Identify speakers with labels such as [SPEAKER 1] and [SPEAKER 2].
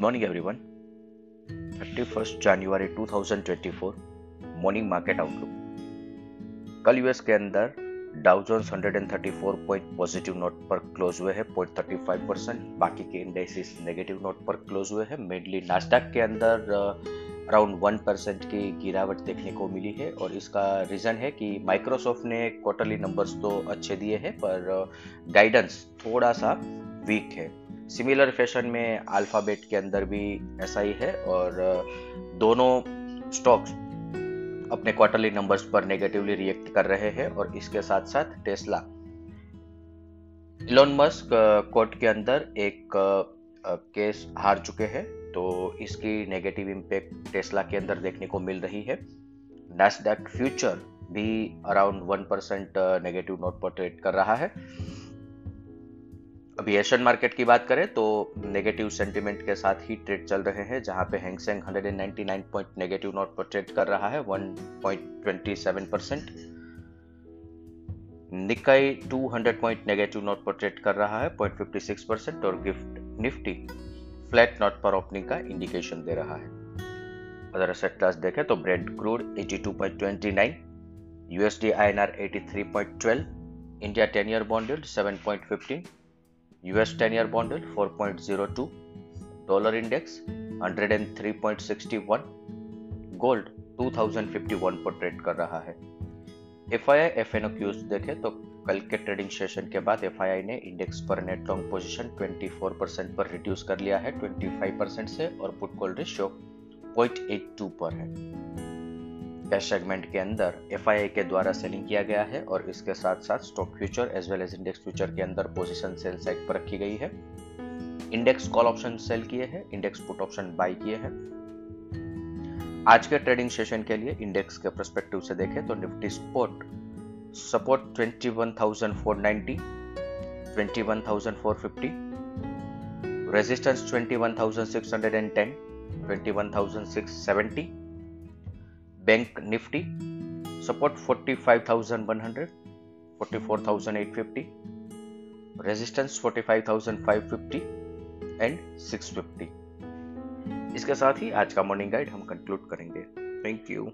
[SPEAKER 1] morning, everyone. 31st January 2024 morning market outlook कल US के अंदर Dow Jones 134 point positive note पर close हुए हैं 0.35 परसेंट बाकी के इंडेक्सेस नेगेटिव नोट पर क्लोज हुए हैं। मेनली नास्डैक के अंदर अराउंड वन परसेंट की गिरावट देखने को मिली है और इसका रीज़न है कि माइक्रोसॉफ्ट ने क्वार्टरली नंबर्स तो अच्छे दिए हैं, पर गाइडेंस थोड़ा सा वीक है। सिमिलर फ़ैशन में अल्फ़ाबेट के अंदर भी ऐसा ही है और दोनों स्टॉक्स अपने क्वार्टरली नंबर्स पर नेगेटिवली रिएक्ट कर रहे हैं और इसके साथ साथ टेस्ला। इलोन मस्क कोर्ट के अंदर एक केस हार चुके हैं तो इसकी नेगेटिव इम्पैक्ट टेस्ला के अंदर देखने को मिल रही है। नैसडैक फ्यूचर भी around one percent negative note पर ट्रेड कर रहा है। अभी एशियन मार्केट की बात करें तो नेगेटिव सेंटीमेंट के साथ ही ट्रेड चल रहे हैं, जहाँ पे Hang Seng 199 point negative note पर ट्रेड कर रहा है 1.27 percent Nikkei 200 point negative note पर ट्रेड कर रहा है 0.56 परसेंट और गिफ्ट निफ्टी फ्लैट नोट पर ओपनिंग का इंडिकेशन दे रहा है। अगर असेट क्लास देखें तो brent crude 82.29 USD INR 83.12 India 10 year bond yield 7.15 US 10 year bond yield 4.02, dollar index 103.61, gold 2051 पर ट्रेड कर रहा है। F I I F N O cues देखे तो कल के ट्रेडिंग सेशन के बाद एफ़ आई आई ने इंडेक्स पर नेट लॉन्ग पोजीशन 24 परसेंट पर रिड्यूस कर लिया है 25 परसेंट से और पुट कॉल रेशियो 0.82 पर है। कैश सेगमेंट के अंदर एफ़ के द्वारा सेलिंग किया गया है और इसके साथ साथ stock future as well as index future के अंदर पोजीशन सेल साइड पर रखी गई है। इंडेक्स कॉल ऑप्शन सेल किए हैं इंडेक्स पुट ऑप्शन बाई किए हैं। आज के ट्रेडिंग सेशन के लिए इंडेक्स के परस्पेक्टिव से देखें तो nifty sport support 21,490 21,450 resistance 21,610 21,670 bank nifty support 45,100 44,850 resistance 45,550 and 650 इसके साथ ही आज का मॉर्निंग गाइड हम कंक्लूड करेंगे. Thank you